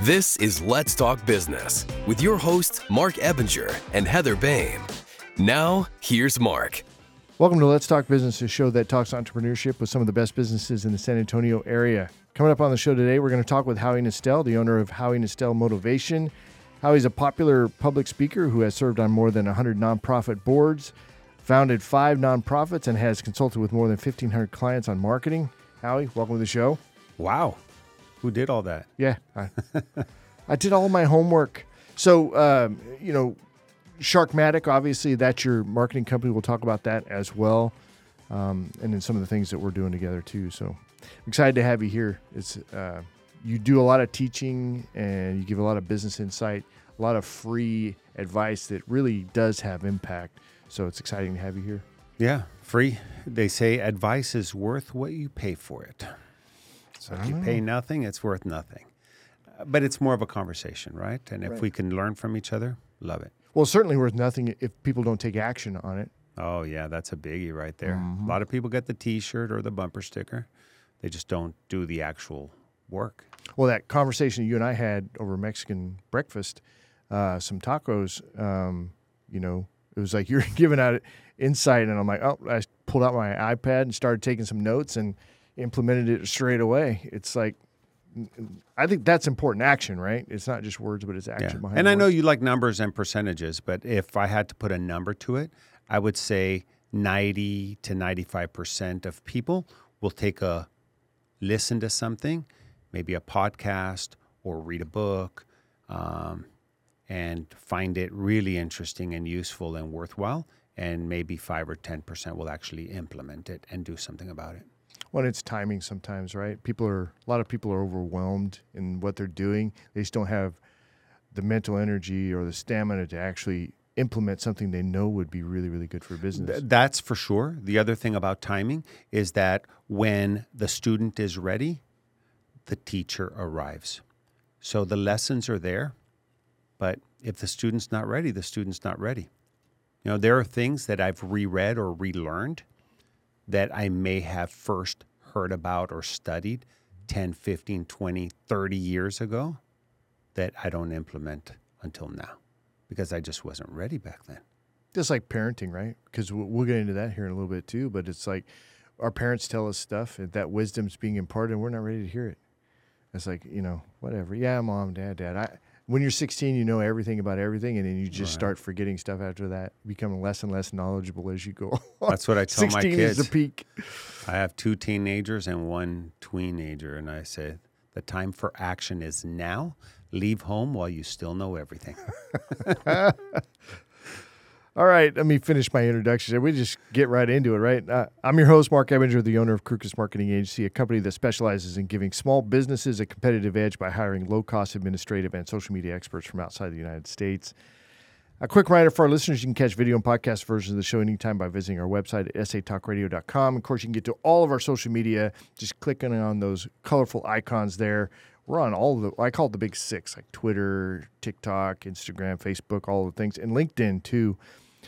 This is Let's Talk Business with your hosts, Marc Ebinger and Heather Bain. Now, here's Marc. Welcome to Let's Talk Business, a show that talks entrepreneurship with some of the best businesses in the San Antonio area. Coming up on the show today, we're going to talk with Howie Nestel, the owner of Howie Nestel Motivation. Howie's a popular public speaker who has served on more than 100 nonprofit boards, founded five nonprofits, and has consulted with more than 1,500 clients on marketing. Howie, welcome to the show. Wow. Who did all that? Yeah, I, I did all my homework. So, um, you know, Sharkmatic, obviously, that's your marketing company. We'll talk about that as well, um, and then some of the things that we're doing together too. So, I'm excited to have you here. It's uh, you do a lot of teaching and you give a lot of business insight, a lot of free advice that really does have impact. So, it's exciting to have you here. Yeah, free. They say advice is worth what you pay for it. So if you pay nothing, it's worth nothing. Uh, But it's more of a conversation, right? And if Right. we can learn from each other, love it. Well, certainly worth nothing if people don't take action on it. Oh, yeah, that's a biggie right there. Mm-hmm. A lot of people get the t shirt or the bumper sticker, they just don't do the actual work. Well, that conversation you and I had over Mexican breakfast, uh, some tacos, um, you know, it was like you're giving out insight, and I'm like, oh, I pulled out my iPad and started taking some notes and implemented it straight away. It's like, I think that's important action, right? It's not just words, but it's action behind. And I know you like numbers and percentages, but if I had to put a number to it, I would say 90 to 95% of people will take a listen to something, maybe a podcast or read a book, um, and find it really interesting and useful and worthwhile. And maybe 5 or 10% will actually implement it and do something about it. Well, it's timing sometimes, right? People are a lot of people are overwhelmed in what they're doing. They just don't have the mental energy or the stamina to actually implement something they know would be really, really good for business. Th- That's for sure. The other thing about timing is that when the student is ready, the teacher arrives. So the lessons are there, but if the student's not ready, the student's not ready. You know, there are things that I've reread or relearned that I may have first heard about or studied 10, 15, 20, 30 years ago that I don't implement until now because I just wasn't ready back then. just like parenting, right? Because we'll, get into that here in a little bit too. But it's like our parents tell us stuff, that wisdom's being imparted, and we're not ready to hear it. It's like you know, whatever. Yeah, mom, dad, dad. I when you're 16, you know everything about everything, and then you just start forgetting stuff after that, becoming less and less knowledgeable as you go. on. That's what I tell my 16 is the peak. I have two teenagers and one tweenager, and I say the time for action is now. Leave home while you still know everything. All right, let me finish my introduction. We just get right into it, right? Uh, I'm your host, Marc Ebinger, the owner of Crukus Marketing Agency, a company that specializes in giving small businesses a competitive edge by hiring low cost administrative and social media experts from outside the United States. A quick reminder for our listeners you can catch video and podcast versions of the show anytime by visiting our website at satalkradio.com. Of course, you can get to all of our social media just clicking on those colorful icons there. We're on all the, I call it the big six, like Twitter, TikTok, Instagram, Facebook, all the things, and LinkedIn too.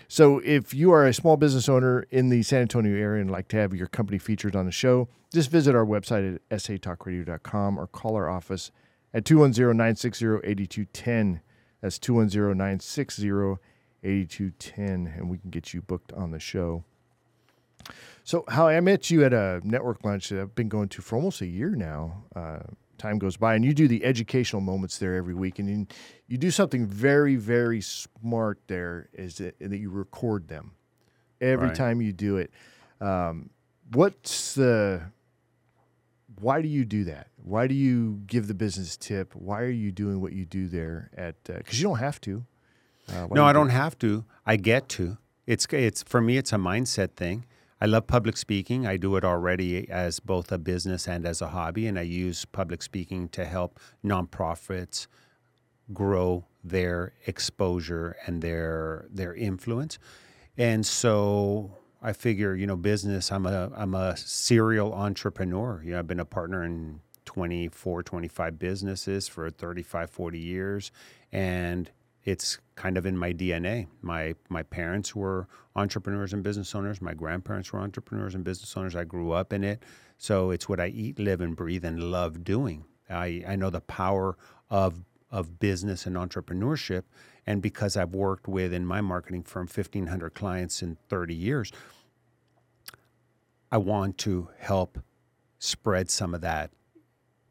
So if you are a small business owner in the San Antonio area and like to have your company featured on the show, just visit our website at satalkradio.com or call our office at 210-960-8210. That's 210-960-8210 and we can get you booked on the show. So how I met you at a network lunch that I've been going to for almost a year now. Uh, time goes by, and you do the educational moments there every week, and you, you do something very, very smart. There is that, that you record them every Right. time you do it. Um, what's the why do you do that? Why do you give the business tip? Why are you doing what you do there at? Because you don't have to. Uh, no, I don't have to. I get to. It's it's for me. It's a mindset thing. I love public speaking. I do it already as both a business and as a hobby, and I use public speaking to help nonprofits grow their exposure and their their influence. And so I figure, you know, business, I'm a I'm a serial entrepreneur. You know, I've been a partner in 24, 25 businesses for 35, 40 years and it's kind of in my DNA. My my parents were entrepreneurs and business owners. My grandparents were entrepreneurs and business owners. I grew up in it. So it's what I eat, live, and breathe and love doing. I, I know the power of of business and entrepreneurship. And because I've worked with in my marketing firm 1,500 clients in 30 years, I want to help spread some of that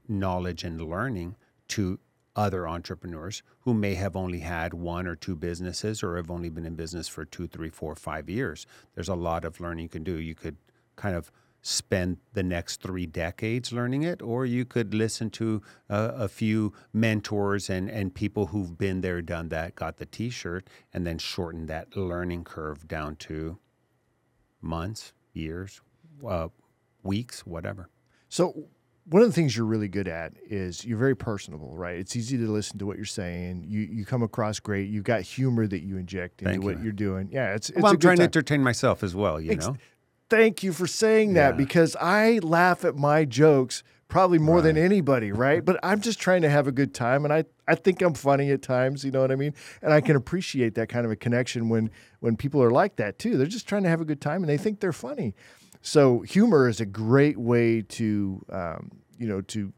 knowledge and learning to other entrepreneurs who may have only had one or two businesses or have only been in business for two, three, four, five years. There's a lot of learning you can do. You could kind of spend the next three decades learning it, or you could listen to a few mentors and, and people who've been there, done that, got the t shirt, and then shorten that learning curve down to months, years, uh, weeks, whatever. So, one of the things you're really good at is you're very personable, right? It's easy to listen to what you're saying. You you come across great. You've got humor that you inject into Thank what you. you're doing. Yeah, it's, it's well, I'm trying to entertain myself as well, you Ex- know? Thank you for saying that Yeah. because I laugh at my jokes probably more than anybody, right? but I'm just trying to have a good time and I, I think I'm funny at times, you know what I mean? And I can appreciate that kind of a connection when when people are like that too. They're just trying to have a good time and they think they're funny. So humor is a great way to um, you know to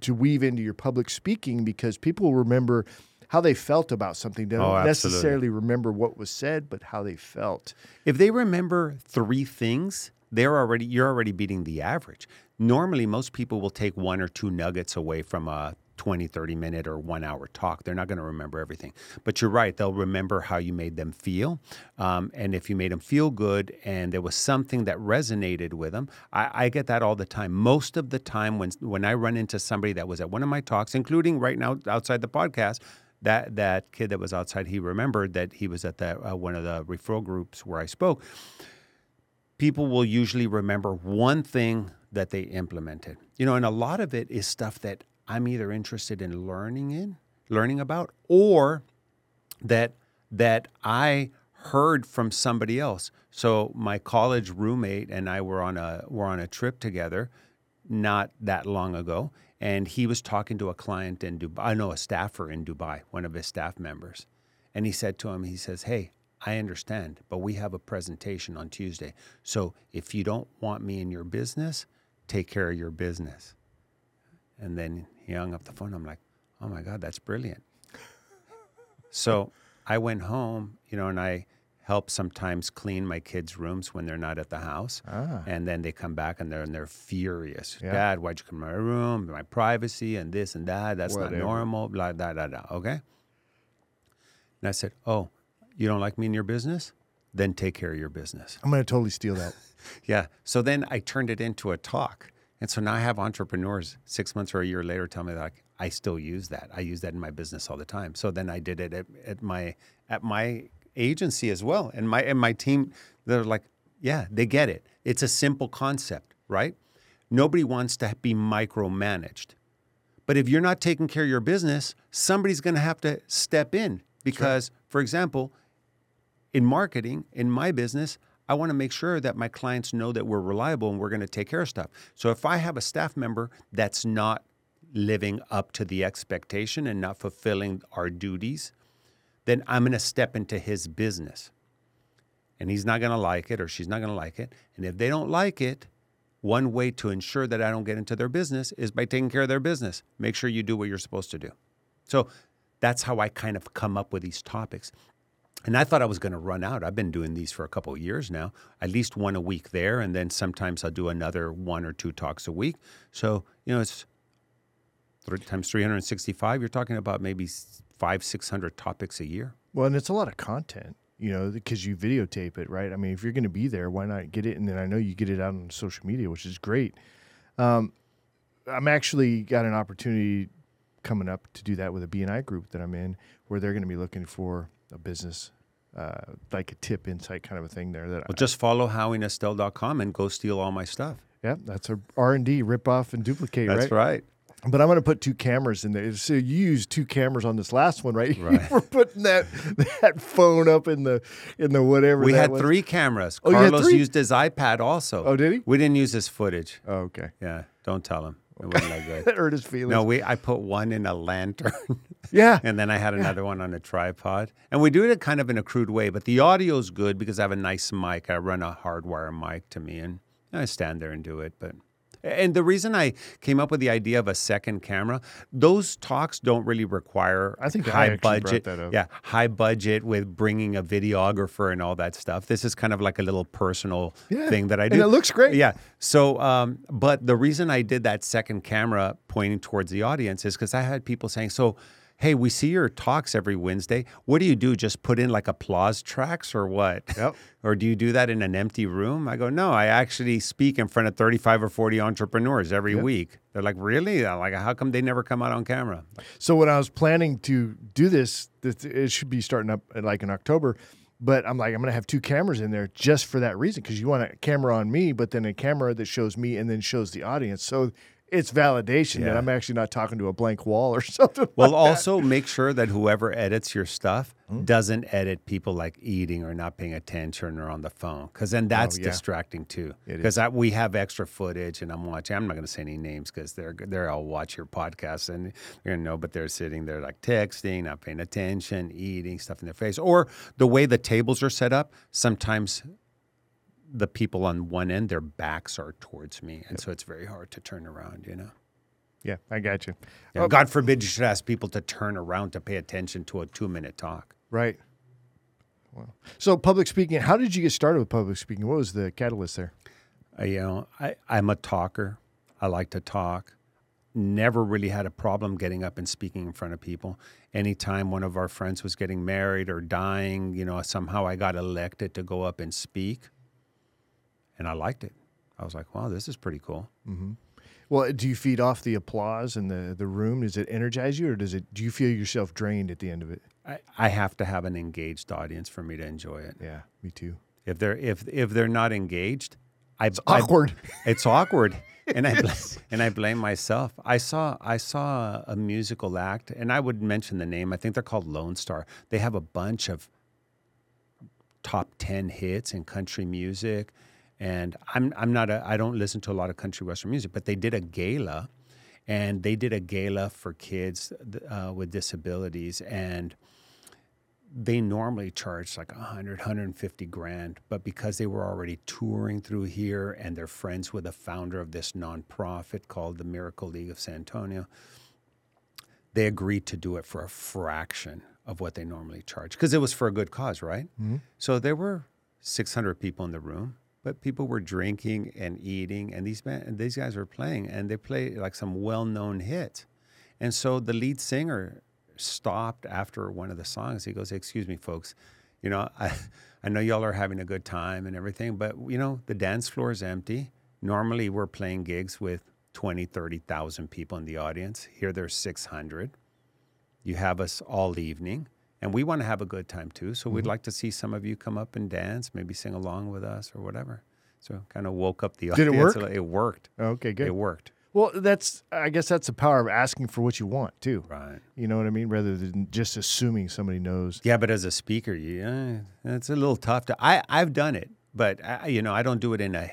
to weave into your public speaking because people remember how they felt about something. They don't Oh, necessarily remember what was said, but how they felt. If they remember three things, they're already you're already beating the average. Normally, most people will take one or two nuggets away from a 20, 30 minute or one hour talk. They're not going to remember everything. But you're right, they'll remember how you made them feel. Um, and if you made them feel good and there was something that resonated with them, I, I get that all the time. Most of the time, when, when I run into somebody that was at one of my talks, including right now outside the podcast, that, that kid that was outside, he remembered that he was at the, uh, one of the referral groups where I spoke people will usually remember one thing that they implemented. You know, and a lot of it is stuff that I'm either interested in learning in, learning about, or that that I heard from somebody else. So my college roommate and I were on a were on a trip together not that long ago and he was talking to a client in Dubai, I know a staffer in Dubai, one of his staff members. And he said to him, he says, "Hey, I understand, but we have a presentation on Tuesday. So if you don't want me in your business, take care of your business." And then he hung up the phone. I'm like, "Oh my god, that's brilliant." So I went home, you know, and I help sometimes clean my kids' rooms when they're not at the house. Ah. And then they come back and they're and they're furious. Yeah. Dad, why'd you come to my room? My privacy and this and that. That's Whatever. not normal. Blah blah blah blah. Okay. And I said, Oh, you don't like me in your business? Then take care of your business. I'm going to totally steal that. Yeah. So then I turned it into a talk. And so now I have entrepreneurs six months or a year later tell me that I still use that. I use that in my business all the time. So then I did it at, at my at my agency as well. And my and my team, they're like, yeah, they get it. It's a simple concept, right? Nobody wants to be micromanaged. But if you're not taking care of your business, somebody's going to have to step in because, for example, in marketing, in my business, I want to make sure that my clients know that we're reliable and we're going to take care of stuff. So if I have a staff member that's not living up to the expectation and not fulfilling our duties, then I'm going to step into his business. And he's not going to like it or she's not going to like it. And if they don't like it, one way to ensure that I don't get into their business is by taking care of their business. Make sure you do what you're supposed to do. So that's how I kind of come up with these topics. And I thought I was going to run out. I've been doing these for a couple of years now, at least one a week there. And then sometimes I'll do another one or two talks a week. So, you know, it's three times 365. You're talking about maybe five, 600 topics a year. Well, and it's a lot of content, you know, because you videotape it, right? I mean, if you're going to be there, why not get it? And then I know you get it out on social media, which is great. Um, I'm actually got an opportunity coming up to do that with a BNI group that I'm in, where they're going to be looking for a business, uh, like a tip, insight kind of a thing there. That Well, just follow howienestel.com and go steal all my stuff. Yeah, that's a R and D rip off and duplicate, That's right? right. But I'm going to put two cameras in there. So you used two cameras on this last one, right? Right. We're putting that that phone up in the in the whatever. We had was. three cameras. Oh, Carlos used his iPad also. Oh, did he? We didn't use his footage. Oh, okay. Yeah, don't tell him. It wasn't that good. That hurt his feelings. No, we I put one in a lantern. yeah. and then I had another one on a tripod. And we do it kind of in a crude way, but the audio's good because I have a nice mic. I run a hardwire mic to me and I stand there and do it. But And the reason I came up with the idea of a second camera, those talks don't really require I think high brought budget. Yeah, high budget with bringing a videographer and all that stuff. This is kind of like a little personal Yeah, thing that I and do. it looks great. Yeah. So, um, but the reason I did that second camera pointing towards the audience is because I had people saying, "So, hey, we see your talks every Wednesday. What do you do? Just put in like applause tracks or what? Yep. or do you do that in an empty room?" I go, "No, I actually speak in front of 35 or 40 entrepreneurs every week." They're like, "Really? I'm like, how come they never come out on camera?" So when I was planning to do this, this it should be starting up uh, like in October. But I'm like, I'm gonna have two cameras in there just for that reason, because you want a camera on me, but then a camera that shows me and then shows the audience. So it's validation that Yeah. I'm actually not talking to a blank wall or something. Well, like that. also make sure that whoever edits your stuff Hmm? doesn't edit people like eating or not paying attention or on the phone, because then that's Oh, yeah. distracting too. Because we have extra footage, and I'm watching. I'm not going to say any names because they're they're all watch your podcast and you're gonna know, but they're sitting there like texting, not paying attention, eating stuff in their face, or the way the tables are set up. Sometimes the people on one end, their backs are towards me, and so it's very hard to turn around. You know. yeah, I got you. Yeah, God forbid you should ask people to turn around to pay attention to a two minute talk. Right. Wow. So public speaking, how did you get started with public speaking? What was the catalyst there? Uh, you know, I, I'm a talker. I like to talk. Never really had a problem getting up and speaking in front of people. Anytime one of our friends was getting married or dying, you know, somehow I got elected to go up and speak. And I liked it. I was like, wow, this is pretty cool. Mm-hmm. Well, do you feed off the applause in the, the room? Does it energize you, or does it? Do you feel yourself drained at the end of it? I, I have to have an engaged audience for me to enjoy it. Yeah, me too. If they're if if they're not engaged, I, it's awkward. it's awkward, and I bl- and I blame myself. I saw I saw a musical act, and I would mention the name. I think they're called Lonestar. They have a bunch of top ten hits in country music, and I'm I'm not a I don't listen to a lot of country western music, but they did a gala, and they did a gala for kids uh, with disabilities, and they normally charge like 100 150 grand but because they were already touring through here and they're friends with the founder of this nonprofit called the miracle league of san antonio they agreed to do it for a fraction of what they normally charge because it was for a good cause right? So there were 600 people in the room but people were drinking and eating and these these guys were playing and they played like some well-known hits and so the lead singer stopped after one of the songs. He goes, "Excuse me, folks. You know, I, I know y'all are having a good time and everything, but you know, the dance floor is empty. Normally, we're playing gigs with 20, 30,000 people in the audience. Here, there's 600. You have us all evening, and we want to have a good time too. So Mm-hmm. we'd like to see some of you come up and dance, maybe sing along with us or whatever." So kind of woke up the Did it audience. work? It worked. Okay, good. It worked. Well, that's I guess that's the power of asking for what you want too. Right. You know what I mean? Rather than just assuming somebody knows. Yeah, but as a speaker, yeah, it's a little tough to. I I've done it, but I, you know, I don't do it in a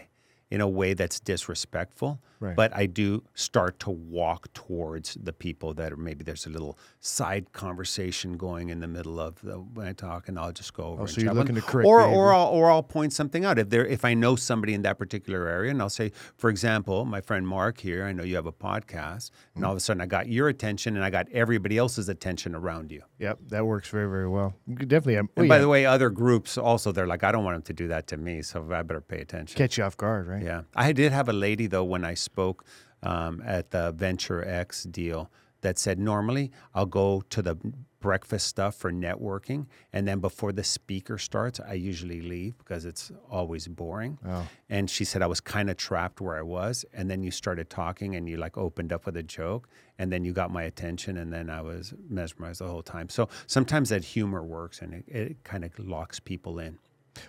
in a way that's disrespectful. Right. But I do start to walk towards the people that are maybe there's a little side conversation going in the middle of the when I talk, and I'll just go over. Oh, and so you're looking them. to correct or behavior. or I'll or I'll point something out if there if I know somebody in that particular area, and I'll say, for example, my friend Marc here, I know you have a podcast, and all mm-hmm. of a sudden I got your attention, and I got everybody else's attention around you. Yep, that works very very well. Definitely have, And oh, by yeah, the way, other groups also, they're like, I don't want them to do that to me, so I better pay attention. catch you off guard, right? Yeah. I did have a lady, though, when I spoke um, at the Venture X deal that said, normally I'll go to the breakfast stuff for networking. And then before the speaker starts, I usually leave because it's always boring. Oh. And she said I was kind of trapped where I was. And then you started talking and you like opened up with a joke. And then you got my attention. And then I was mesmerized the whole time. So sometimes that humor works and it, it kind of locks people in.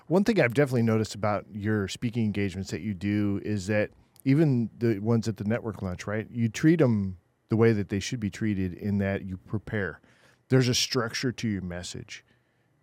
One thing I've definitely noticed about your speaking engagements that you do is that even the ones at the network lunch, right? You treat them the way that they should be treated in that you prepare. There's a structure to your message.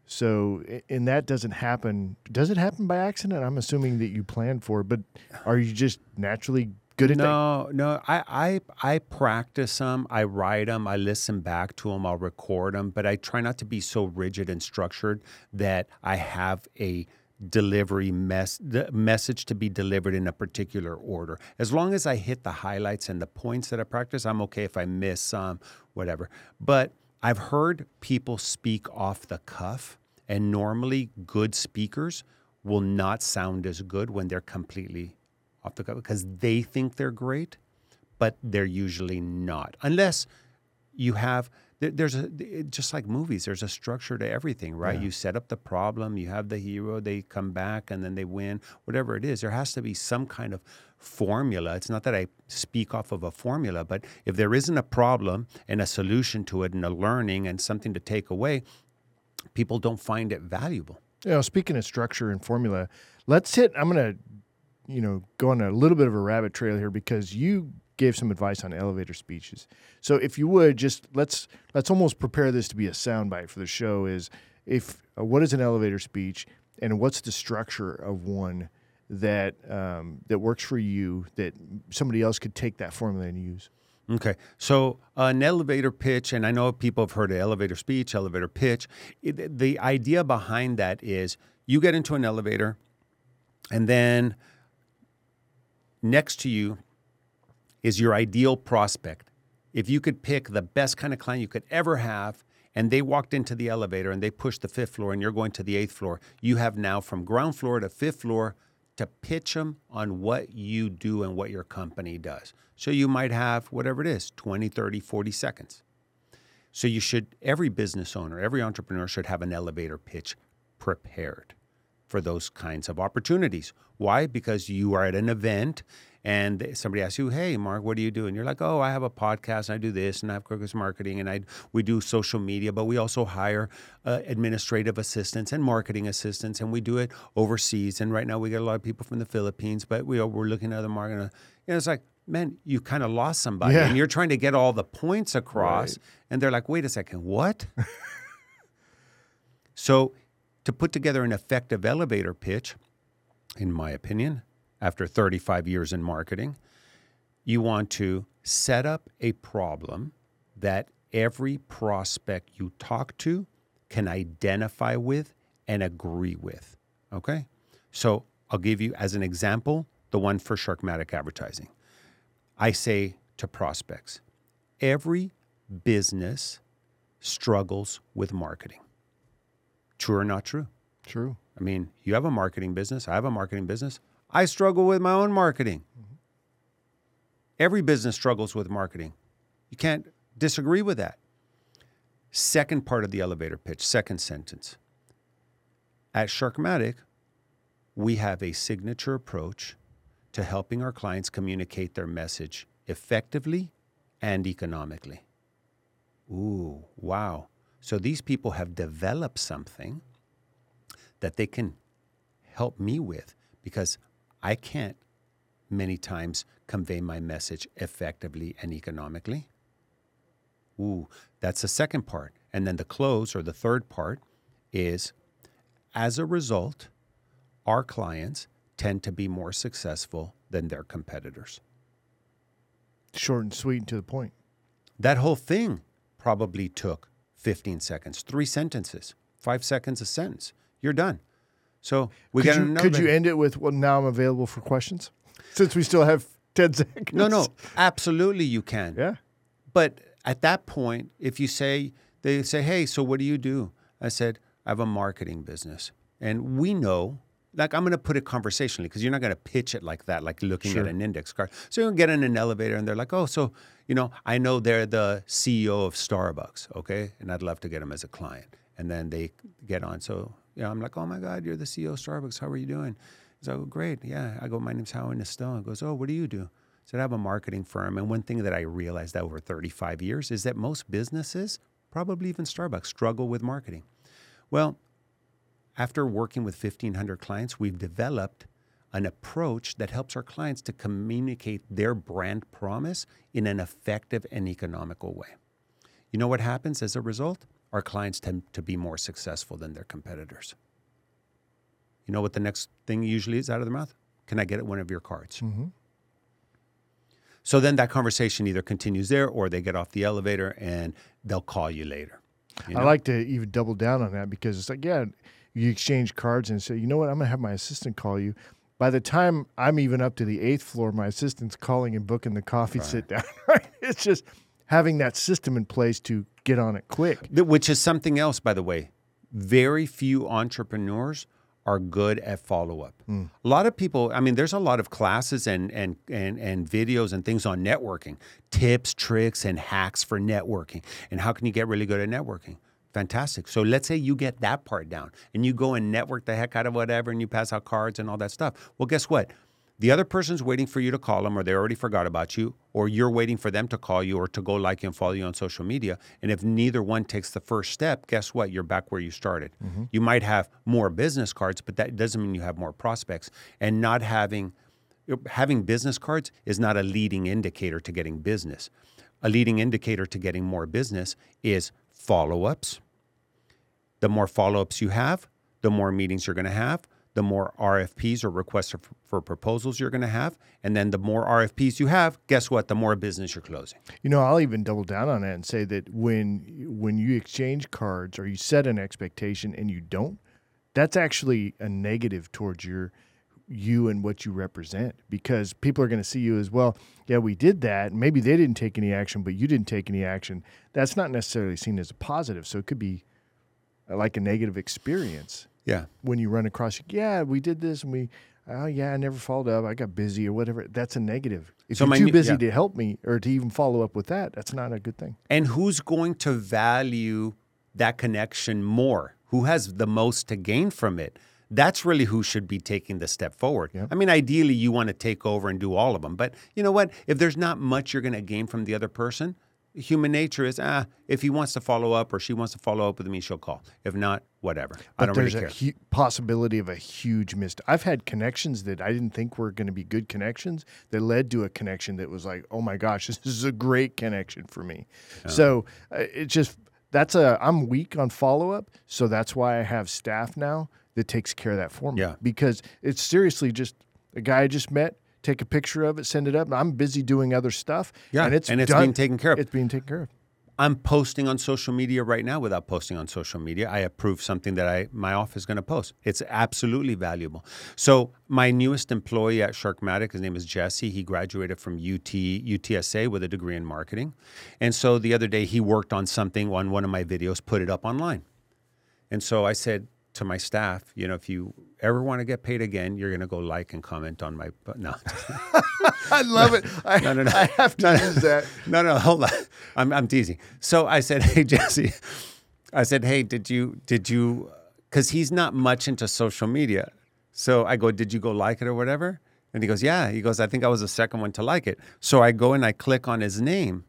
So, and that doesn't happen. Does it happen by accident? I'm assuming that you planned for it, but are you just naturally good? No, no. I, I I practice them. I write them. I listen back to them. I'll record them. But I try not to be so rigid and structured that I have a delivery mess the message to be delivered in a particular order. As long as I hit the highlights and the points that I practice, I'm okay if I miss some, whatever. But I've heard people speak off the cuff, and normally good speakers will not sound as good when they're completely off the cuff because they think they're great, but they're usually not. Unless you have there's a just like movies there's a structure to everything right yeah. you set up the problem you have the hero they come back and then they win whatever it is there has to be some kind of formula it's not that i speak off of a formula but if there isn't a problem and a solution to it and a learning and something to take away people don't find it valuable you know speaking of structure and formula let's hit i'm going to you know go on a little bit of a rabbit trail here because you gave some advice on elevator speeches. So if you would just let's let's almost prepare this to be a soundbite for the show. Is if uh, what is an elevator speech and what's the structure of one that um, that works for you that somebody else could take that formula and use. Okay, so uh, an elevator pitch, and I know people have heard of elevator speech, elevator pitch. It, the idea behind that is you get into an elevator, and then next to you is your ideal prospect. If you could pick the best kind of client you could ever have, and they walked into the elevator and they pushed the fifth floor and you're going to the eighth floor, you have now from ground floor to fifth floor to pitch them on what you do and what your company does. So you might have whatever it is 20, 30, 40 seconds. So you should, every business owner, every entrepreneur should have an elevator pitch prepared for those kinds of opportunities. Why? Because you are at an event and somebody asks you, "Hey, Marc, what do you do?" and you're like, "Oh, I have a podcast, and I do this, and I have Crukus Marketing, and I we do social media, but we also hire uh, administrative assistants and marketing assistants, and we do it overseas. And right now, we get a lot of people from the Philippines, but we we're looking at the market. You know, it's like, man, you kind of lost somebody, yeah. and you're trying to get all the points across, right. and they're like, "Wait a second, what?" so, to put together an effective elevator pitch, in my opinion, after 35 years in marketing. You want to set up a problem that every prospect you talk to can identify with and agree with. Okay? So I'll give you, as an example, the one for Sharkmatic advertising. I say to prospects, every business struggles with marketing. True or not true? True. I mean, you have a marketing business, I have a marketing business. I struggle with my own marketing. Mm-hmm. Every business struggles with marketing. You can't disagree with that. Second part of the elevator pitch, second sentence. At Sharkmatic, we have a signature approach to helping our clients communicate their message effectively and economically. Ooh, wow. So these people have developed something that they can help me with because I can't many times convey my message effectively and economically. Ooh, that's the second part. And then the close or the third part is as a result, our clients tend to be more successful than their competitors. Short and sweet and to the point. That whole thing probably took 15 seconds, three sentences, five seconds a sentence. You're done. So we could got you, Could you end it with, well, now I'm available for questions? Since we still have 10 seconds. No, no, absolutely you can. Yeah. But at that point, if you say, they say, hey, so what do you do? I said, I have a marketing business. And we know, like I'm going to put it conversationally because you're not going to pitch it like that, like looking sure. at an index card. So you get in an elevator and they're like, oh, so, you know, I know they're the CEO of Starbucks, okay? And I'd love to get them as a client. And then they get on. So you know, I'm like, oh my God, you're the CEO of Starbucks. How are you doing? He's like, oh, great. Yeah. I go, my name's Howie Nestel. He goes, oh, what do you do? I said, I have a marketing firm. And one thing that I realized over 35 years is that most businesses, probably even Starbucks, struggle with marketing. Well, after working with 1,500 clients, we've developed an approach that helps our clients to communicate their brand promise in an effective and economical way. You know what happens as a result? our clients tend to be more successful than their competitors. You know what the next thing usually is out of their mouth? Can I get one of your cards? Mm-hmm. So then that conversation either continues there or they get off the elevator and they'll call you later. You know? I like to even double down on that because it's like, yeah, you exchange cards and say, you know what, I'm gonna have my assistant call you. By the time I'm even up to the eighth floor, my assistant's calling and booking the coffee sit down. Right? It's just having that system in place to get on it quick. Which is something else, by the way. Very few entrepreneurs are good at follow up. Hmm. A lot of people, I mean, there's a lot of classes and, and, and, and videos and things on networking, tips, tricks, and hacks for networking. And how can you get really good at networking? Fantastic. So let's say you get that part down and you go and network the heck out of whatever and you pass out cards and all that stuff. Well, guess what? The other person's waiting for you to call them, or they already forgot about you, or you're waiting for them to call you or to go like you and follow you on social media. And if neither one takes the first step, guess what? You're back where you started. Mm-hmm. You might have more business cards, but that doesn't mean you have more prospects. And not having having business cards is not a leading indicator to getting business. A leading indicator to getting more business is follow ups. The more follow ups you have, the more meetings you're going to have, the more RFPs or requests for, proposals you're going to have. And then the more RFPs you have, guess what? The more business you're closing. You know, I'll even double down on that and say that when when you exchange cards or you set an expectation and you don't, that's actually a negative towards your you and what you represent because people are going to see you as well. Yeah, we did that. Maybe they didn't take any action, but you didn't take any action. That's not necessarily seen as a positive. So it could be uh, like a negative experience Yeah. when you run across. Yeah, we did this, and we. Oh yeah, I never followed up. I got busy or whatever. That's a negative. If So you're too busy yeah. to help me or to even follow up with that, that's not a good thing. And who's going to value that connection more? Who has the most to gain from it? That's really who should be taking the step forward. I mean, ideally, you want to take over and do all of them. But you know what? If there's not much you're going to gain from the other person, human nature is ah, if he wants to follow up or she wants to follow up with me, she'll call. If not, whatever. I But don't there's really a hu- possibility of a huge missed. I've had connections that I didn't think were going to be good connections that led to a connection that was like, oh my gosh, this is a great connection for me. So uh, it just that's a I'm weak on follow up, so that's why I have staff now that takes care of that for me. Yeah. because it's seriously just a guy I just met. Take a picture of it, send it up. I'm busy doing other stuff. Yeah, and it's and it's done. being taken care of. It's being taken care of. I'm posting on social media right now without posting on social media. I approve something that I my office is going to post. It's absolutely valuable. So my newest employee at Sharkmatic, his name is Jesse. He graduated from UT UTSA with a degree in marketing, and so the other day he worked on something on one of my videos, put it up online, and so I said to my staff, you know, if you ever want to get paid again, you're going to go like and comment on my no. I love it. I, No, no, no. I have to No, no. use that. No, no, hold on. I'm, I'm teasing. So I said, hey, Jesse, I said, hey, did you, did you, because he's not much into social media. So I go, did you go like it or whatever? And he goes, yeah. He goes, I think I was the second one to like it. So I go and I click on his name.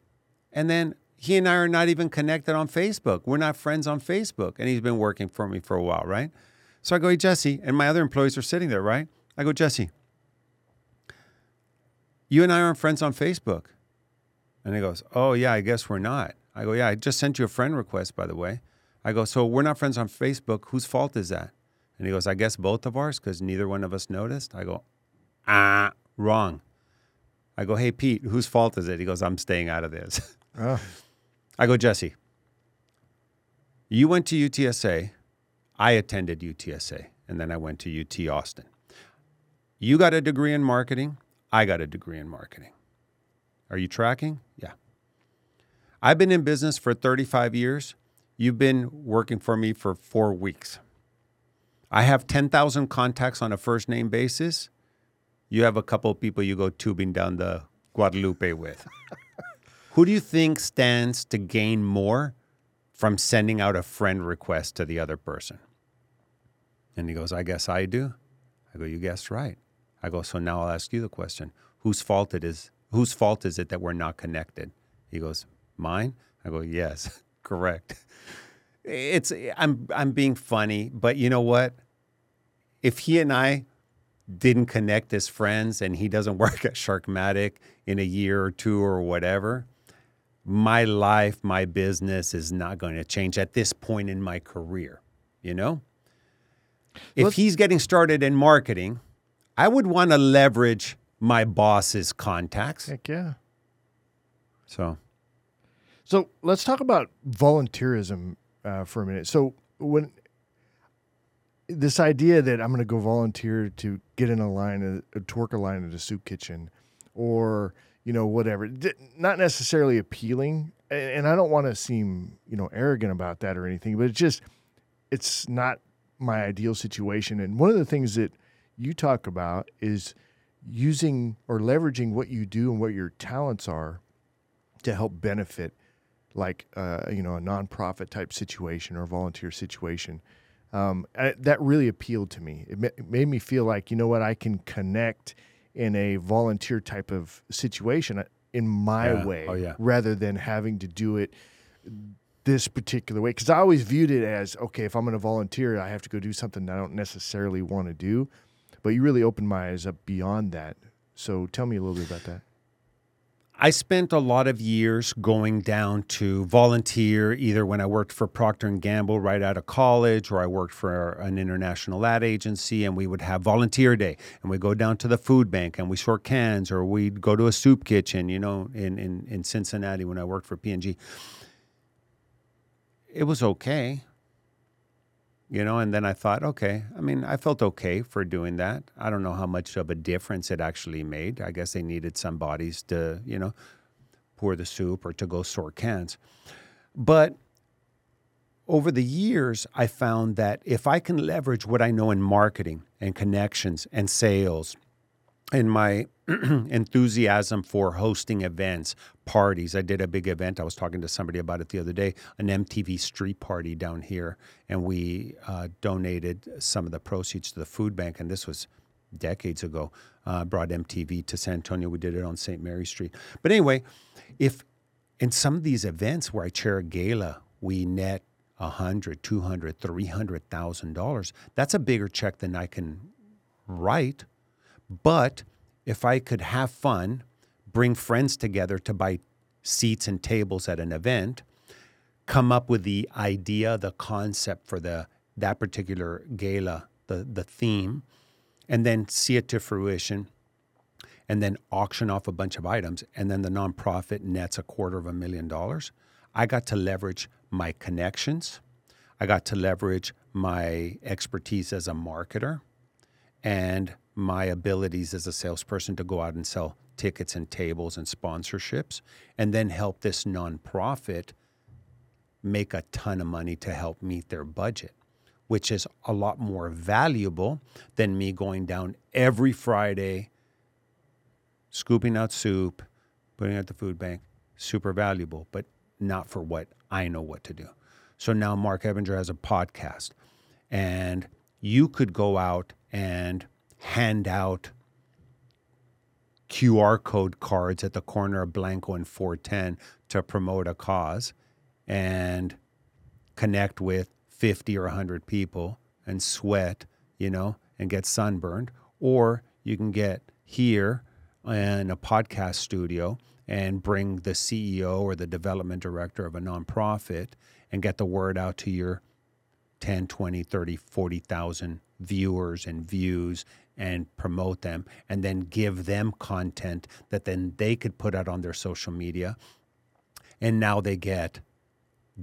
And then he and I are not even connected on Facebook. We're not friends on Facebook. And he's been working for me for a while, right? So I go, hey, Jesse. And my other employees are sitting there, right? I go, Jesse, you and I aren't friends on Facebook. And he goes, Oh, yeah, I guess we're not. I go, Yeah, I just sent you a friend request, by the way. I go, So we're not friends on Facebook. Whose fault is that? And he goes, I guess both of ours because neither one of us noticed. I go, Ah, wrong. I go, Hey, Pete, whose fault is it? He goes, I'm staying out of this. Oh. I go, Jesse, you went to UTSA. I attended UTSA. And then I went to UT Austin. You got a degree in marketing. I got a degree in marketing. Are you tracking? Yeah. I've been in business for 35 years. You've been working for me for four weeks. I have 10,000 contacts on a first name basis. You have a couple of people you go tubing down the Guadalupe with. Who do you think stands to gain more from sending out a friend request to the other person? And he goes, I guess I do. I go, you guessed right. I go, so now I'll ask you the question. Whose fault it is whose fault is it that we're not connected? He goes, Mine? I go, Yes, correct. It's I'm I'm being funny, but you know what? If he and I didn't connect as friends and he doesn't work at Sharkmatic in a year or two or whatever, my life, my business is not going to change at this point in my career, you know? If Let's- he's getting started in marketing, I would want to leverage my boss's contacts. Heck yeah. So, So let's talk about volunteerism uh, for a minute. So when this idea that I'm going to go volunteer to get in a line, a, to work a line at a soup kitchen, or you know whatever, not necessarily appealing. And I don't want to seem you know arrogant about that or anything, but it's just it's not my ideal situation. And one of the things that you talk about is using or leveraging what you do and what your talents are to help benefit like uh, you know a nonprofit type situation or a volunteer situation um, I, that really appealed to me it, ma- it, made me feel like you know what i can connect in a volunteer type of situation uh, in my Yeah. way Oh, yeah. rather than having to do it this particular way because i always viewed it as okay if i'm going to volunteer i have to go do something i don't necessarily want to do but you really opened my eyes up beyond that so tell me a little bit about that I spent a lot of years going down to volunteer either when I worked for Procter and Gamble right out of college or I worked for an international ad agency and we would have volunteer day and we go down to the food bank and we sort cans or we'd go to a soup kitchen, you know, in, in, in Cincinnati when I worked for P&G. It was okay. You know, and then I thought, okay, I mean, I felt okay for doing that. I don't know how much of a difference it actually made. I guess they needed some bodies to, you know, pour the soup or to go sort cans. But over the years, I found that if I can leverage what I know in marketing and connections and sales and my enthusiasm for hosting events, parties. I did a big event. I was talking to somebody about it the other day, an MTV street party down here, and we uh, donated some of the proceeds to the food bank. And this was decades ago. Uh, brought MTV to San Antonio. We did it on St. Mary Street. But anyway, if in some of these events where I chair a gala, we net a hundred, two hundred, three hundred thousand dollars. That's a bigger check than I can write. But if I could have fun, bring friends together to buy seats and tables at an event, come up with the idea, the concept for the that particular gala, the the theme, and then see it to fruition, and then auction off a bunch of items, and then the nonprofit nets a quarter of a million dollars. I got to leverage my connections. I got to leverage my expertise as a marketer and my abilities as a salesperson to go out and sell tickets and tables and sponsorships, and then help this nonprofit make a ton of money to help meet their budget, which is a lot more valuable than me going down every Friday, scooping out soup, putting at the food bank. Super valuable, but not for what I know what to do. So now Marc Ebinger has a podcast, and you could go out and hand out QR code cards at the corner of Blanco and 410 to promote a cause and connect with 50 or 100 people and sweat, you know, and get sunburned. Or you can get here in a podcast studio and bring the CEO or the development director of a nonprofit and get the word out to your 10, 20, 30, 40,000 viewers and views and promote them and then give them content that then they could put out on their social media. And now they get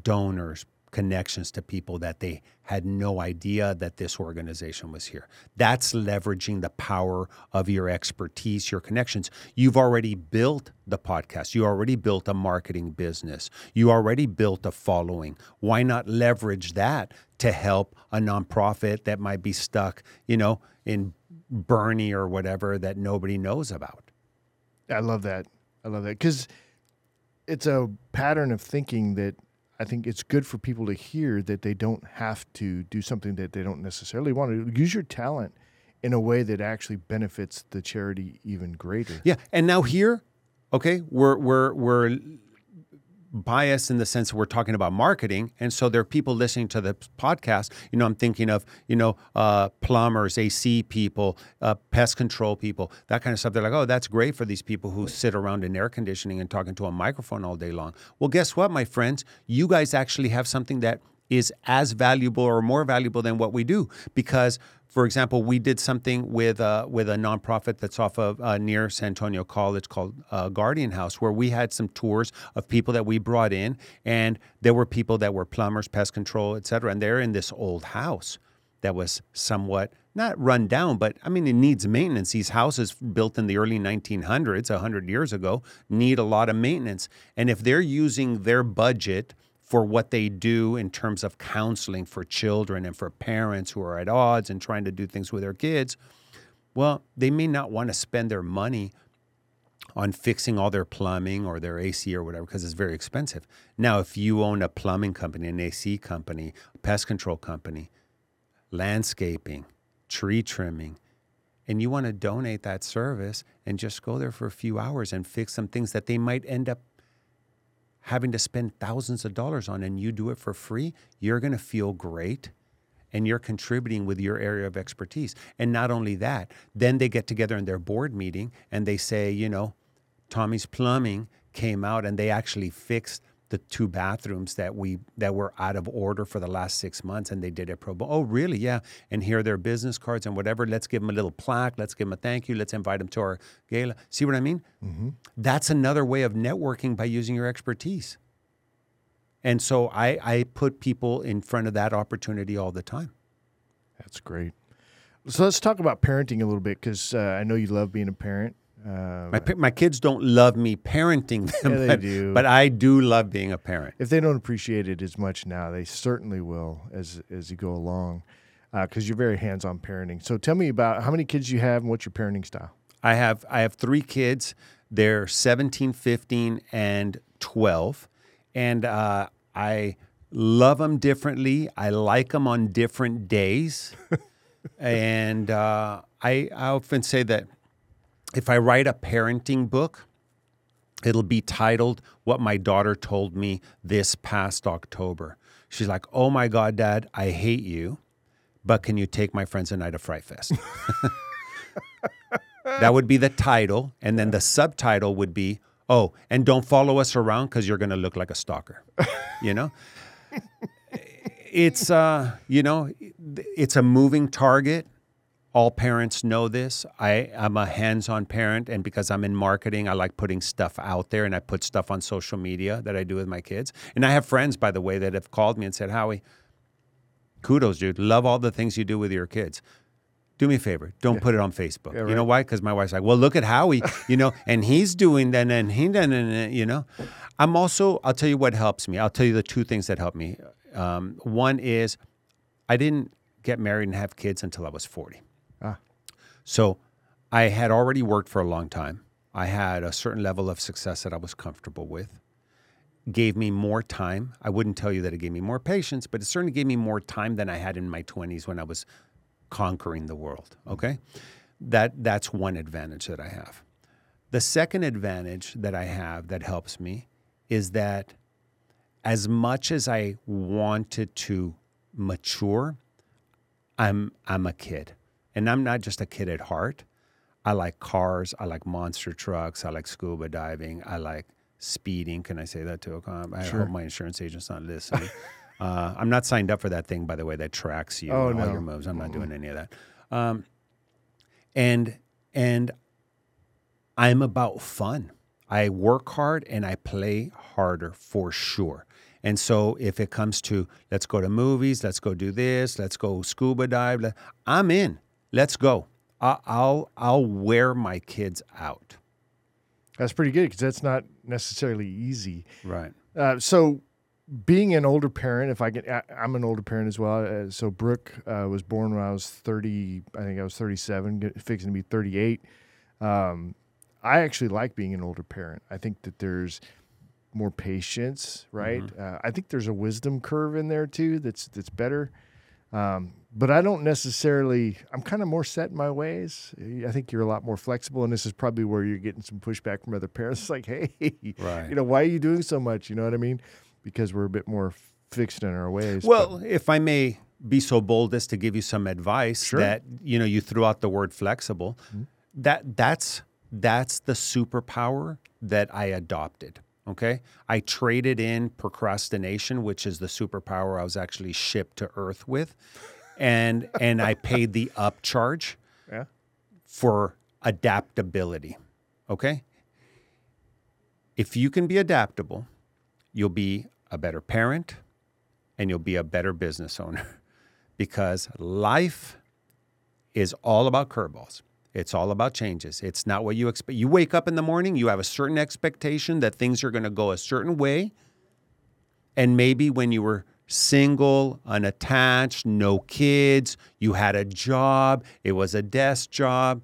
donors, connections to people that they had no idea that this organization was here. That's leveraging the power of your expertise, your connections. You've already built the podcast. You already built a marketing business. You already built a following. Why not leverage that to help a nonprofit that might be stuck, you know, in Boerne or whatever that nobody knows about? I love that. I love that because it's a pattern of thinking that I think it's good for people to hear that they don't have to do something that they don't necessarily want to. Use your talent in a way that actually benefits the charity even greater. Yeah, and now here, okay, we're we're we're biased in the sense that we're talking about marketing, and so there are people listening to the podcast. You know, I'm thinking of you know uh, plumbers, AC people, uh, pest control people, that kind of stuff. They're like, oh, that's great for these people who sit around in air conditioning and talking to a microphone all day long. Well, guess what, my friends? You guys actually have something that is as valuable or more valuable than what we do because for example we did something with uh, with a nonprofit that's off of uh, near San Antonio College called uh, Guardian House where we had some tours of people that we brought in and there were people that were plumbers pest control et cetera and they're in this old house that was somewhat not run down, but I mean, it needs maintenance. These houses built in the early 1900s, 100 years ago, need a lot of maintenance. And if they're using their budget for what they do in terms of counseling for children and for parents who are at odds and trying to do things with their kids, well, they may not want to spend their money on fixing all their plumbing or their AC or whatever because it's very expensive. Now, if you own a plumbing company, an AC company, a pest control company, landscaping, tree trimming, and you want to donate that service and just go there for a few hours and fix some things that they might end up having to spend thousands of dollars on and you do it for free, you're going to feel great and you're contributing with your area of expertise. And not only that, then they get together in their board meeting and they say, you know, Tommy's Plumbing came out and they actually fixed the two bathrooms that we that were out of order for the last six months, and they did it pro bono. Oh, really? Yeah. And here are their business cards and whatever. Let's give them a little plaque. Let's give them a thank you. Let's invite them to our gala. See what I mean? Mm-hmm. That's another way of networking by using your expertise. And so I, I put people in front of that opportunity all the time. That's great. So let's talk about parenting a little bit because uh, I know you love being a parent. Uh, my, my kids don't love me parenting them, Yeah, they but, do. but I do love being a parent. if they don't appreciate it as much now, they certainly will as as you go along, because you're very hands-on parenting. So tell me about how many kids you have and what's your parenting style. I have I have three kids. They're 17, 15, and 12. And uh, I love them differently. I like them on different days. and uh, I, I often say that if I write a parenting book, it'll be titled What My Daughter Told Me This Past October. She's like, Oh my God, Dad, I hate you, but can you take my friends tonight to Fright Fest? that would be the title. And then the subtitle would be, Oh, and don't follow us around because you're going to look like a stalker. You know? it's, uh, you know, it's a moving target all parents know this. I, I'm a hands on parent, and because I'm in marketing, I like putting stuff out there and I put stuff on social media that I do with my kids. And I have friends, by the way, that have called me and said, Howie, kudos, dude. Love all the things you do with your kids. Do me a favor, don't put it on Facebook. You know why? Because my wife's like, well, look at Howie, you know, and he's doing that, and he done, and you know. I'm also, I'll tell you what helps me. I'll tell you the two things that help me. Um, one is, I didn't get married and have kids until I was 40. Ah. So I had already worked for a long time. I had a certain level of success that I was comfortable with. Gave me more time. I wouldn't tell you that it gave me more patience, but it certainly gave me more time than I had in my 20s when I was conquering the world. Okay? That that's one advantage that I have. The second advantage that I have that helps me is that as much as I wanted to mature, I'm I'm a kid. And I'm not just a kid at heart. I like cars, I like monster trucks, I like scuba diving, I like speeding. Can I say that to a cop? I hope my insurance agent's not listening. uh, I'm not signed up for that thing, by the way, that tracks you Oh, and all your moves. I'm not doing any of that. Um, and and I'm about fun. I work hard and I play harder for sure. And so if it comes to let's go to movies, let's go do this, let's go scuba dive, I'm in. Let's go. I- I'll I'll wear my kids out. That's pretty good because that's not necessarily easy. Right. Uh, so, being an older parent, if I can, I, I'm an older parent as well. Uh, so, Brooke uh, was born when I was 30. I think I was 37, get- fixing to be 38. Um, I actually like being an older parent. I think that there's more patience, right? Uh, I think there's a wisdom curve in there too. That's that's better. Um, but I don't necessarily. I'm kind of more set in my ways. I think you're a lot more flexible, and this is probably where you're getting some pushback from other parents. It's like, hey, Right. you know, why are you doing so much? You know what I mean? Because we're a bit more fixed in our ways. but- Well, if I may be so bold as to give you some advice Sure. Mm-hmm. that you know you threw out the word flexible, that that's that's the superpower that I adopted. Okay, I traded in procrastination, which is the superpower I was actually shipped to Earth with, and and I paid the upcharge yeah, for adaptability. Okay? If you can be adaptable, you'll be a better parent and you'll be a better business owner because life is all about curveballs. It's all about changes. It's not what you expect. You wake up in the morning, you have a certain expectation that things are going to go a certain way. And maybe when you were single, unattached, no kids, you had a job, it was a desk job,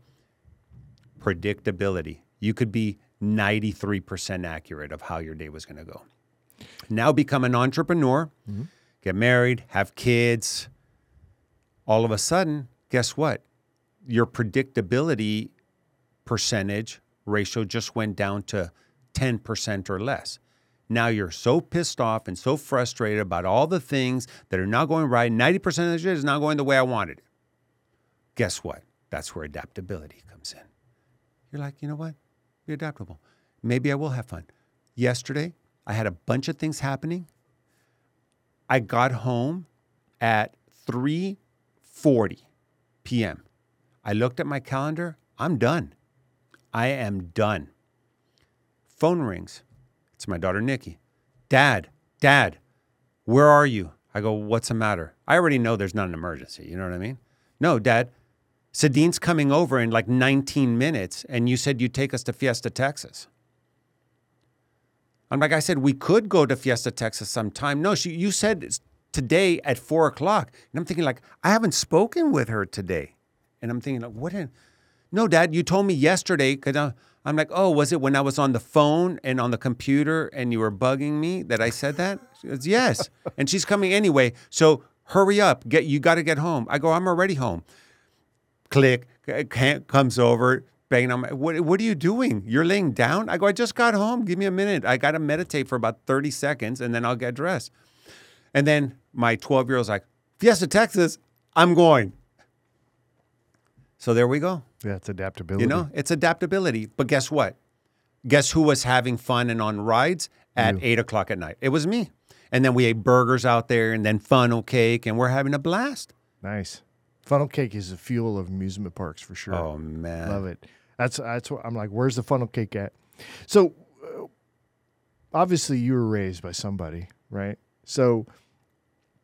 predictability. You could be 93% accurate of how your day was going to go. Now become an entrepreneur, mm-hmm. get married, have kids. All of a sudden, guess what? Your predictability percentage ratio just went down to 10% or less. Now you're so pissed off and so frustrated about all the things that are not going right. 90% of the shit is not going the way I wanted it. Guess what? That's where adaptability comes in. You're like, you know what? Be adaptable. Maybe I will have fun. Yesterday, I had a bunch of things happening. I got home at 3:40 p.m. I looked at my calendar. I'm done. I am done. Phone rings. It's my daughter Nikki. Dad, Dad, where are you? I go, what's the matter? I already know there's not an emergency. You know what I mean? No, Dad. Sadine's coming over in like 19 minutes, and you said you'd take us to Fiesta, Texas. I'm like, I said, we could go to Fiesta, Texas sometime. No, she, you said today at four o'clock. And I'm thinking, like, I haven't spoken with her today. And I'm thinking, like, what? In, no, Dad, you told me yesterday. Cause I, I'm like, oh, was it when I was on the phone and on the computer and you were bugging me that I said that? She goes, yes. and she's coming anyway. So hurry up. Get you got to get home. I go, I'm already home. Click. Can't comes over, banging on my. What, what are you doing? You're laying down. I go, I just got home. Give me a minute. I got to meditate for about 30 seconds and then I'll get dressed. And then my 12 year old's like, Fiesta, Texas. I'm going. So there we go. Yeah, it's adaptability. You know, it's adaptability. But guess what? Guess who was having fun and on rides at eight o'clock at night? It was me. And then we ate burgers out there and then funnel cake, and we're having a blast. Nice. Funnel cake is the fuel of amusement parks for sure. Oh, man. Love it. That's that's what I'm like. Where's the funnel cake at? So, uh, obviously, you were raised by somebody, right? So,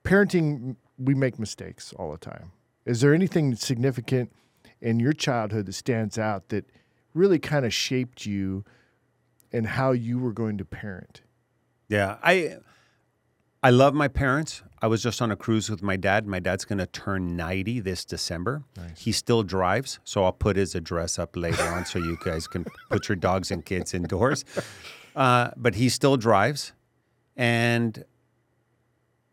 parenting, we make mistakes all the time. Is there anything significant in your childhood that stands out that really kind of shaped you and how you were going to parent? Yeah, I I love my parents. I was just on a cruise with my dad. My dad's going to turn 90 this December. He still drives, so I'll put his address up later on so you guys can put your dogs and kids indoors. Uh, but he still drives. And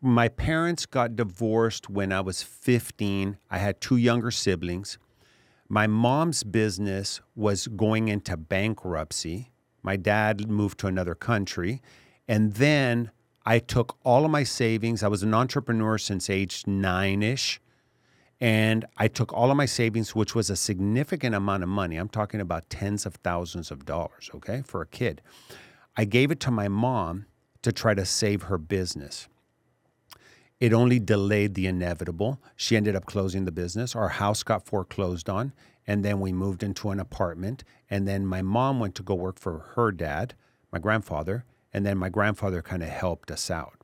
my parents got divorced when I was 15. I had two younger siblings. My mom's business was going into bankruptcy. My dad moved to another country. And then I took all of my savings. I was an entrepreneur since age nine ish. And I took all of my savings, which was a significant amount of money. I'm talking about tens of thousands of dollars, okay, for a kid. I gave it to my mom to try to save her business. It only delayed the inevitable. She ended up closing the business. Our house got foreclosed on, and then we moved into an apartment. And then my mom went to go work for her dad, my grandfather, and then my grandfather kind of helped us out.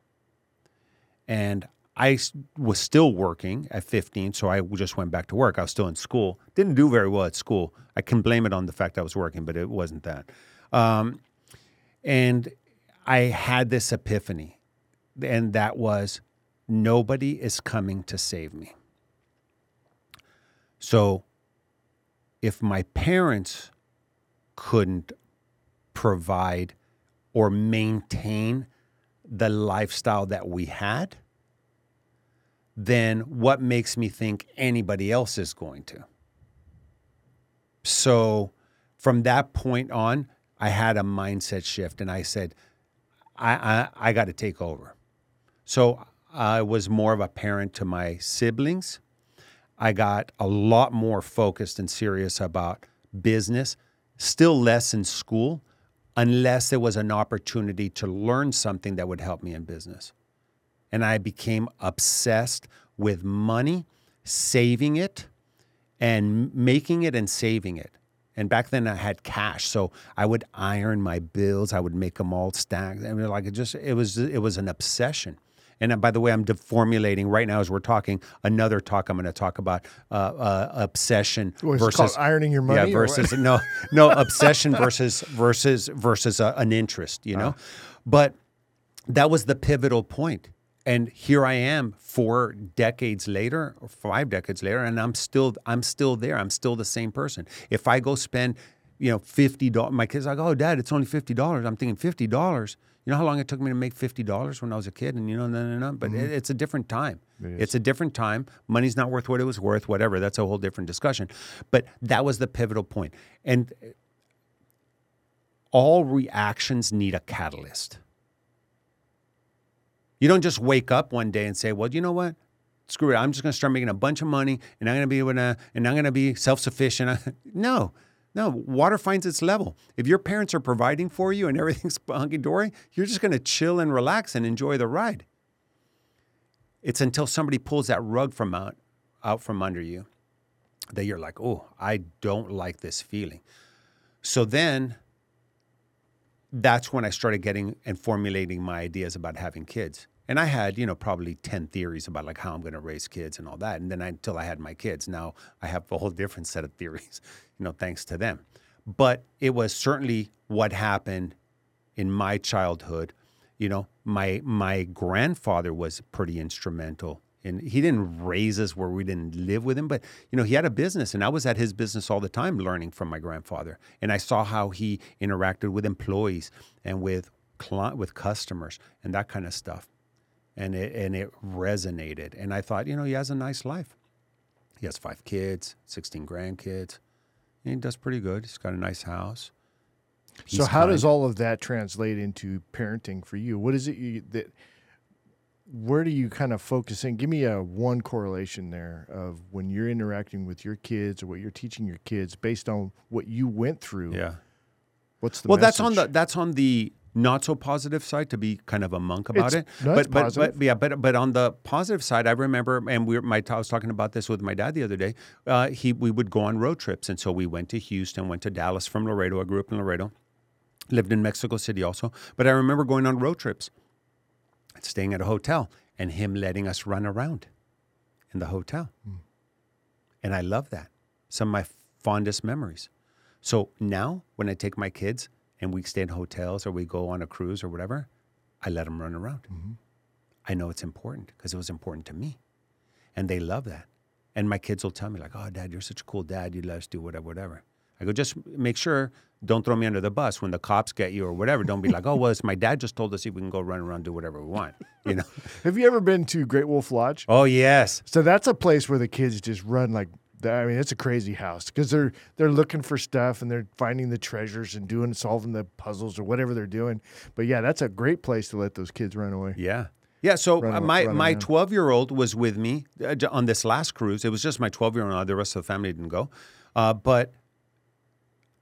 And I was still working at 15, so I just went back to work. I was still in school. Didn't do very well at school. I can blame it on the fact I was working, but it wasn't that. Um, and I had this epiphany, and that was nobody is coming to save me. So if my parents couldn't provide or maintain the lifestyle that we had, then what makes me think anybody else is going to? So from that point on, I had a mindset shift and I said, I, I, I got to take over. So I was more of a parent to my siblings. I got a lot more focused and serious about business, still less in school, unless there was an opportunity to learn something that would help me in business. And I became obsessed with money, saving it, and making it and saving it. And back then I had cash, so I would iron my bills. I would make them all stacked. I mean, like it just it was it was an obsession. And uh, by the way, I'm formulating right now as we're talking another talk. I'm going to talk about uh, uh, obsession versus ironing your money Yeah, versus no, no obsession versus versus versus uh, an interest. You know, Uh-huh. but that was the pivotal point. And here I am four decades later or five decades later, and I'm still I'm still there. I'm still the same person. If I go spend, you know, fifty dollars, my kids are like, oh, dad, it's only fifty dollars. I'm thinking fifty dollars. You know how long it took me to make fifty dollars when I was a kid, and you know, no, no, no. But mm-hmm. it, it's a different time. It's a different time. Money's not worth what it was worth. Whatever. That's a whole different discussion. But that was the pivotal point. And all reactions need a catalyst. You don't just wake up one day and say, "Well, you know what? Screw it. I'm just going to start making a bunch of money, and I'm going to be able to, and I'm going to be self-sufficient." no, no. Water finds its level. If your parents are providing for you and everything's hunky dory, you're just going to chill and relax and enjoy the ride. It's until somebody pulls that rug from out, out from under you that you're like, "Oh, I don't like this feeling." So then that's when I started getting and formulating my ideas about having kids. And I had, you know, probably 10 theories about like how I'm going to raise kids and all that. And then I, until I had my kids, now I have a whole different set of theories, you know, thanks to them. But it was certainly what happened in my childhood. You know, my my grandfather was pretty instrumental. And he didn't raise us where we didn't live with him, but you know, he had a business and I was at his business all the time learning from my grandfather. And I saw how he interacted with employees and with cli- with customers and that kind of stuff. And it and it resonated. And I thought, you know, he has a nice life. He has five kids, 16 grandkids. And he does pretty good. He's got a nice house. So He's how does all of that translate into parenting for you? What is it you, that? Where do you kind of focus in? Give me a one correlation there of when you're interacting with your kids or what you're teaching your kids based on what you went through. Yeah. What's the well that's on the that's on the not so positive side to be kind of a monk about It's- it. no, but, but but yeah but but on the positive side i remember and we were my i was talking about this with my dad the other day uh, he we would go on road trips. And so we went to houston went to dallas from laredo. I grew up in laredo. Lived in mexico city also. But i remember going on road trips staying at a hotel and him letting us run around in the hotel. And i love that. Some of my fondest memories. So now, when I take my kids and we stay in hotels or we go on a cruise or whatever, I let them run around. Mm-hmm. I know it's important because it was important to me, and they love that. And my kids will tell me like, "Oh, Dad, you're such a cool dad. You let us do whatever, whatever." I go, just make sure don't throw me under the bus when the cops get you or whatever. Don't be like, "Oh, well, it's my dad just told us we can go run around do whatever we want," you know. Have you ever been to Great Wolf Lodge? oh yes, So that's a place where the kids just run like I mean, it's a crazy house because they're they're looking for stuff and they're finding the treasures and doing solving the puzzles or whatever they're doing. But yeah, that's a great place to let those kids run away. Yeah. Yeah, so Run uh, my run my 12 year old was with me uh, on this last cruise. It was just my 12 year old. The rest of the family didn't go, uh, but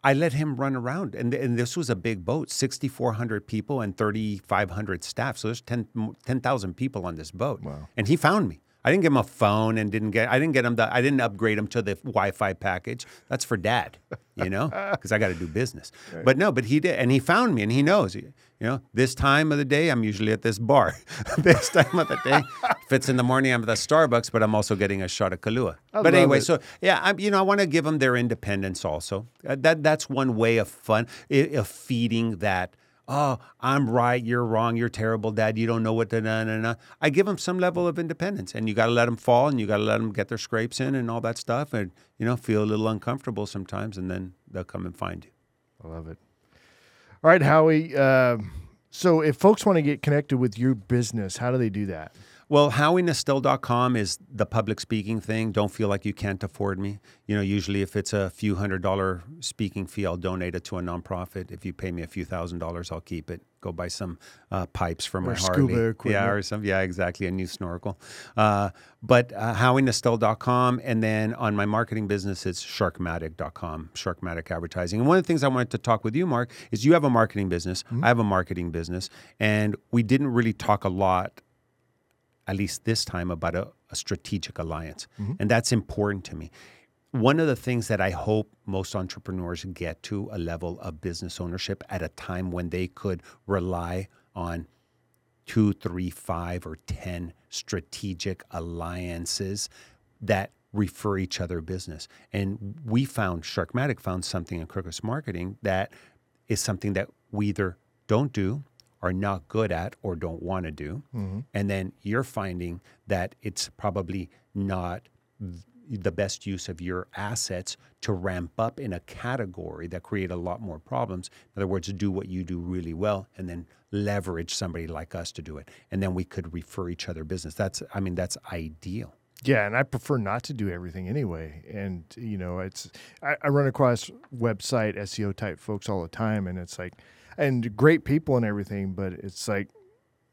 I let him run around, and and this was a big boat, 6,400 people and 3,500 staff. So there's 10 m- 10,000 people on this boat. Wow. And he found me. I didn't give him a phone and didn't get I didn't get him the I didn't upgrade him to the Wi-Fi package. That's for dad, you know, because I got to do business. But no, but he did, and he found me, and he knows. You know, this time of the day, I'm usually at this bar. this time of the day, if it's in the morning, I'm at the Starbucks, but I'm also getting a shot of Kahlua. I but anyway, it. so yeah, I, you know, I want to give them their independence also. Uh, that that's one way of fun of feeding that. Oh, I'm right. You're wrong. You're terrible, Dad. You don't know what to na. I give them some level of independence, and you got to let them fall, and you got to let them get their scrapes in, and all that stuff, and you know, feel a little uncomfortable sometimes, and then they'll come and find you. I love it. All right, Howie. Um, so if folks want to get connected with your business, how do they do that? Well, HowieNestel.com is the public speaking thing. Don't feel like you can't afford me. You know, usually if it's a few hundred dollar speaking fee, I'll donate it to a nonprofit. If you pay me a few thousand dollars, I'll keep it. Go buy some uh, pipes for my Or Harley. scuba Yeah, or some. Yeah, exactly. A new snorkel. Uh, but uh, HowieNestel.com, and then on my marketing business, it's Sharkmatic.com. Sharkmatic Advertising. And one of the things I wanted to talk with you, Marc, is you have a marketing business. I have a marketing business, and we didn't really talk a lot at least this time, about a, a strategic alliance. Mm-hmm. And that's important to me. One of the things that I hope most entrepreneurs get to a level of business ownership at a time when they could rely on two, three, five, or 10 strategic alliances that refer each other business. And we found, Sharkmatic found something in Crukus Marketing that is something that we either don't do, are not good at, or don't want to do. Mm-hmm. And then you're finding that it's probably not the best use of your assets to ramp up in a category that create a lot more problems. In other words, do what you do really well and then leverage somebody like us to do it. And then we could refer each other business. That's I mean that's ideal. Yeah, and I prefer not to do everything anyway. And you know, it's I, I run across website SEO type folks all the time, and it's like, and great people and everything, but it's like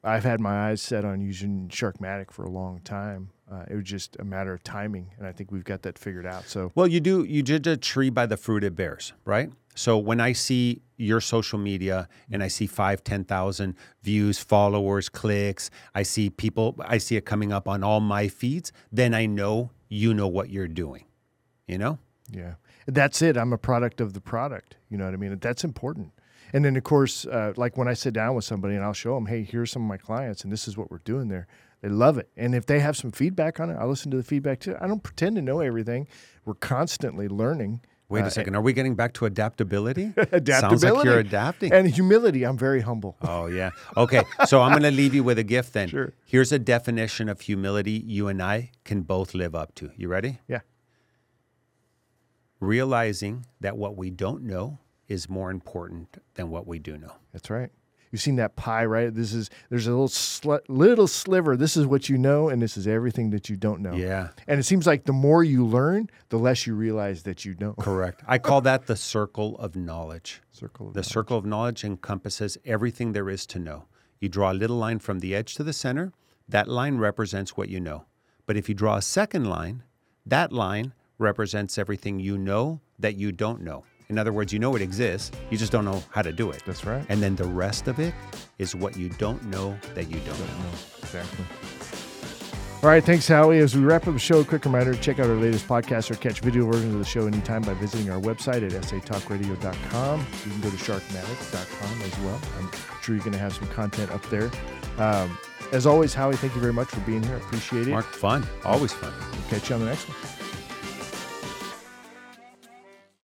I've had my eyes set on using Sharkmatic for a long time. Uh, it was just a matter of timing, and I think we've got that figured out. So Well, you do you did a tree by the fruit it bears, right? So when I see your social media and I see five, ten thousand views, followers, clicks, I see people, I see it coming up on all my feeds, then I know you know what you're doing. You know? Yeah, that's it. I'm a product of the product. You know what I mean? That's important. And then, of course, uh, like when I sit down with somebody and I'll show them, hey, here's some of my clients, and this is what we're doing there. They love it. And if they have some feedback on it, I listen to the feedback too. I don't pretend to know everything. We're constantly learning. Wait Uh, a second. Are we getting back to adaptability? Adaptability. Sounds like you're adapting. And humility. I'm very humble. Oh, yeah. Okay. So I'm going to leave you with a gift then. Sure. Here's a definition of humility you and I can both live up to. You ready? Yeah. Realizing that what we don't know is more important than what we do know. That's right. You've seen that pie, right? This is there's a little sli- little sliver. This is what you know, and this is everything that you don't know. Yeah. And it seems like the more you learn, the less you realize that you know. Correct. I call that the circle of knowledge. Circle of The circle of knowledge encompasses everything there is to know. You draw a little line from the edge to the center, that line represents what you know. But if you draw a second line, that line represents everything you know that you don't know. In other words, you know it exists, you just don't know how to do it. That's right. And then the rest of it is what you don't know that you don't know. Exactly. All right, thanks, Howie. As we wrap up the show, a quick reminder to check out our latest podcast or catch video versions of the show anytime by visiting our website at satalkradio.com. You can go to sharkmatic.com as well. I'm sure you're going to have some content up there. Um, as always, Howie, thank you very much for being here. I appreciate it. Marc, fun. Always fun. We'll catch you on the next one.